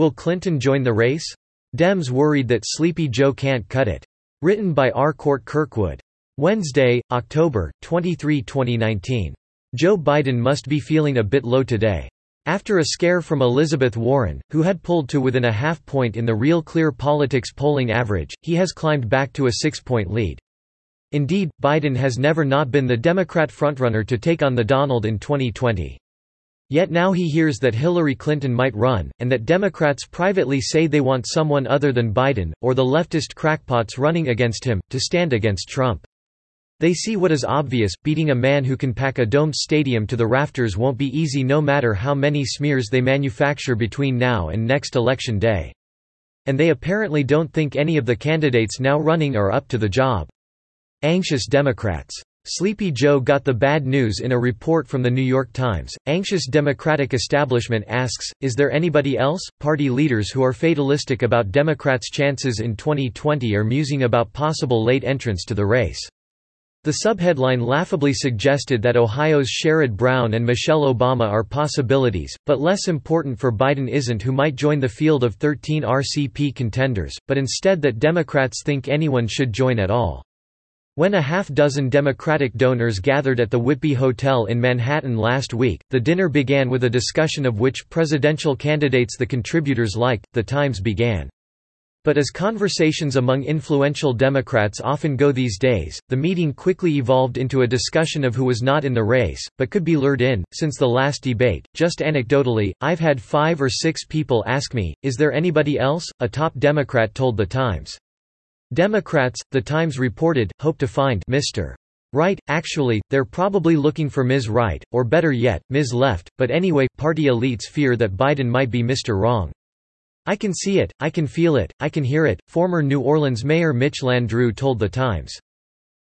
Will Clinton join the race? Dems worried that Sleepy Joe can't cut it. Written by R. Cort Kirkwood. Wednesday, October, 23, 2019. Joe Biden must be feeling a bit low today. After a scare from Elizabeth Warren, who had pulled to within a half point in the Real Clear Politics polling average, he has climbed back to a six-point lead. Indeed, Biden has never not been the Democrat frontrunner to take on the Donald in 2020. Yet now he hears that Hillary Clinton might run, and that Democrats privately say they want someone other than Biden, or the leftist crackpots running against him, to stand against Trump. They see what is obvious, beating a man who can pack a domed stadium to the rafters won't be easy no matter how many smears they manufacture between now and next election day. And they apparently don't think any of the candidates now running are up to the job. Anxious Democrats. Sleepy Joe got the bad news in a report from The New York Times. Anxious Democratic establishment asks, Is there anybody else? Party leaders who are fatalistic about Democrats' chances in 2020 are musing about possible late entrance to the race. The subheadline laughably suggested that Ohio's Sherrod Brown and Michelle Obama are possibilities, but less important for Biden isn't who might join the field of 13 RCP contenders, but instead that Democrats think anyone should join at all. When a half-dozen Democratic donors gathered at the Whitby Hotel in Manhattan last week, the dinner began with a discussion of which presidential candidates the contributors liked, the Times began. But as conversations among influential Democrats often go these days, the meeting quickly evolved into a discussion of who was not in the race, but could be lured in. Since the last debate, just anecdotally, I've had five or six people ask me, is there anybody else? A top Democrat told The Times. Democrats, The Times reported, hope to find Mr. Right, actually, they're probably looking for Ms. Right, or better yet, Ms. Left, but anyway, party elites fear that Biden might be Mr. Wrong. I can see it, I can feel it, I can hear it, former New Orleans Mayor Mitch Landrieu told The Times.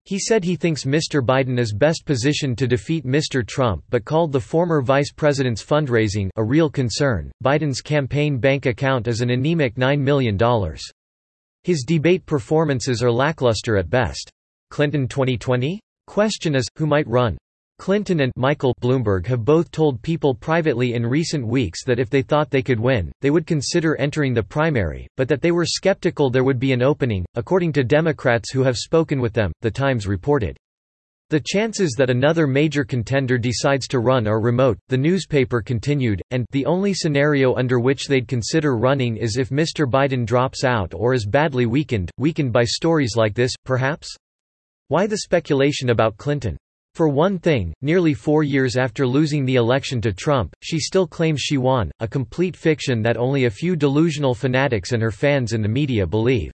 He said he thinks Mr. Biden is best positioned to defeat Mr. Trump but called the former vice president's fundraising a real concern. Biden's campaign bank account is an anemic $9 million. His debate performances are lackluster at best. Clinton 2020? Question is, who might run? Clinton and Michael Bloomberg have both told people privately in recent weeks that if they thought they could win, they would consider entering the primary, but that they were skeptical there would be an opening, according to Democrats who have spoken with them, The Times reported. The chances that another major contender decides to run are remote, the newspaper continued, and the only scenario under which they'd consider running is if Mr. Biden drops out or is badly weakened, weakened by stories like this, perhaps? Why the speculation about Clinton? For one thing, nearly four years after losing the election to Trump, she still claims she won, a complete fiction that only a few delusional fanatics and her fans in the media believe.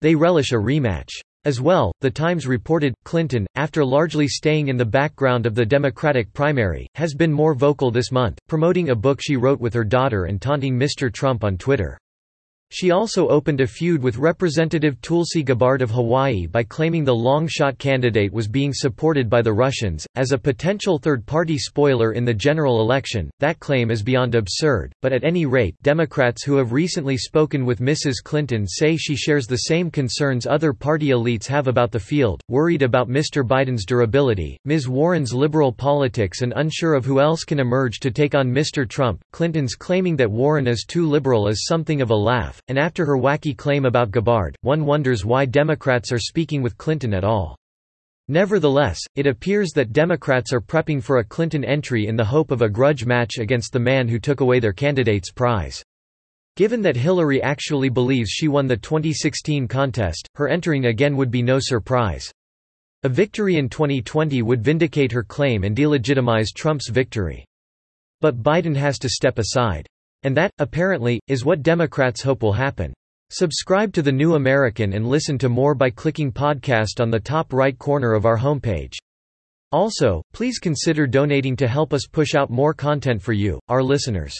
They relish a rematch. As well, The Times reported, Clinton, after largely staying in the background of the Democratic primary, has been more vocal this month, promoting a book she wrote with her daughter and taunting Mr. Trump on Twitter. She also opened a feud with Representative Tulsi Gabbard of Hawaii by claiming the long-shot candidate was being supported by the Russians. As a potential third-party spoiler in the general election, that claim is beyond absurd, but at any rate Democrats who have recently spoken with Mrs. Clinton say she shares the same concerns other party elites have about the field, worried about Mr. Biden's durability, Ms. Warren's liberal politics and unsure of who else can emerge to take on Mr. Trump. Clinton's claiming that Warren is too liberal is something of a laugh and after her wacky claim about Gabbard, one wonders why Democrats are speaking with Clinton at all. Nevertheless, it appears that Democrats are prepping for a Clinton entry in the hope of a grudge match against the man who took away their candidate's prize. Given that Hillary actually believes she won the 2016 contest, her entering again would be no surprise. A victory in 2020 would vindicate her claim and delegitimize Trump's victory. But Biden has to step aside. And that, apparently, is what Democrats hope will happen. Subscribe to The New American and listen to more by clicking podcast on the top right corner of our homepage. Also, please consider donating to help us push out more content for you, our listeners.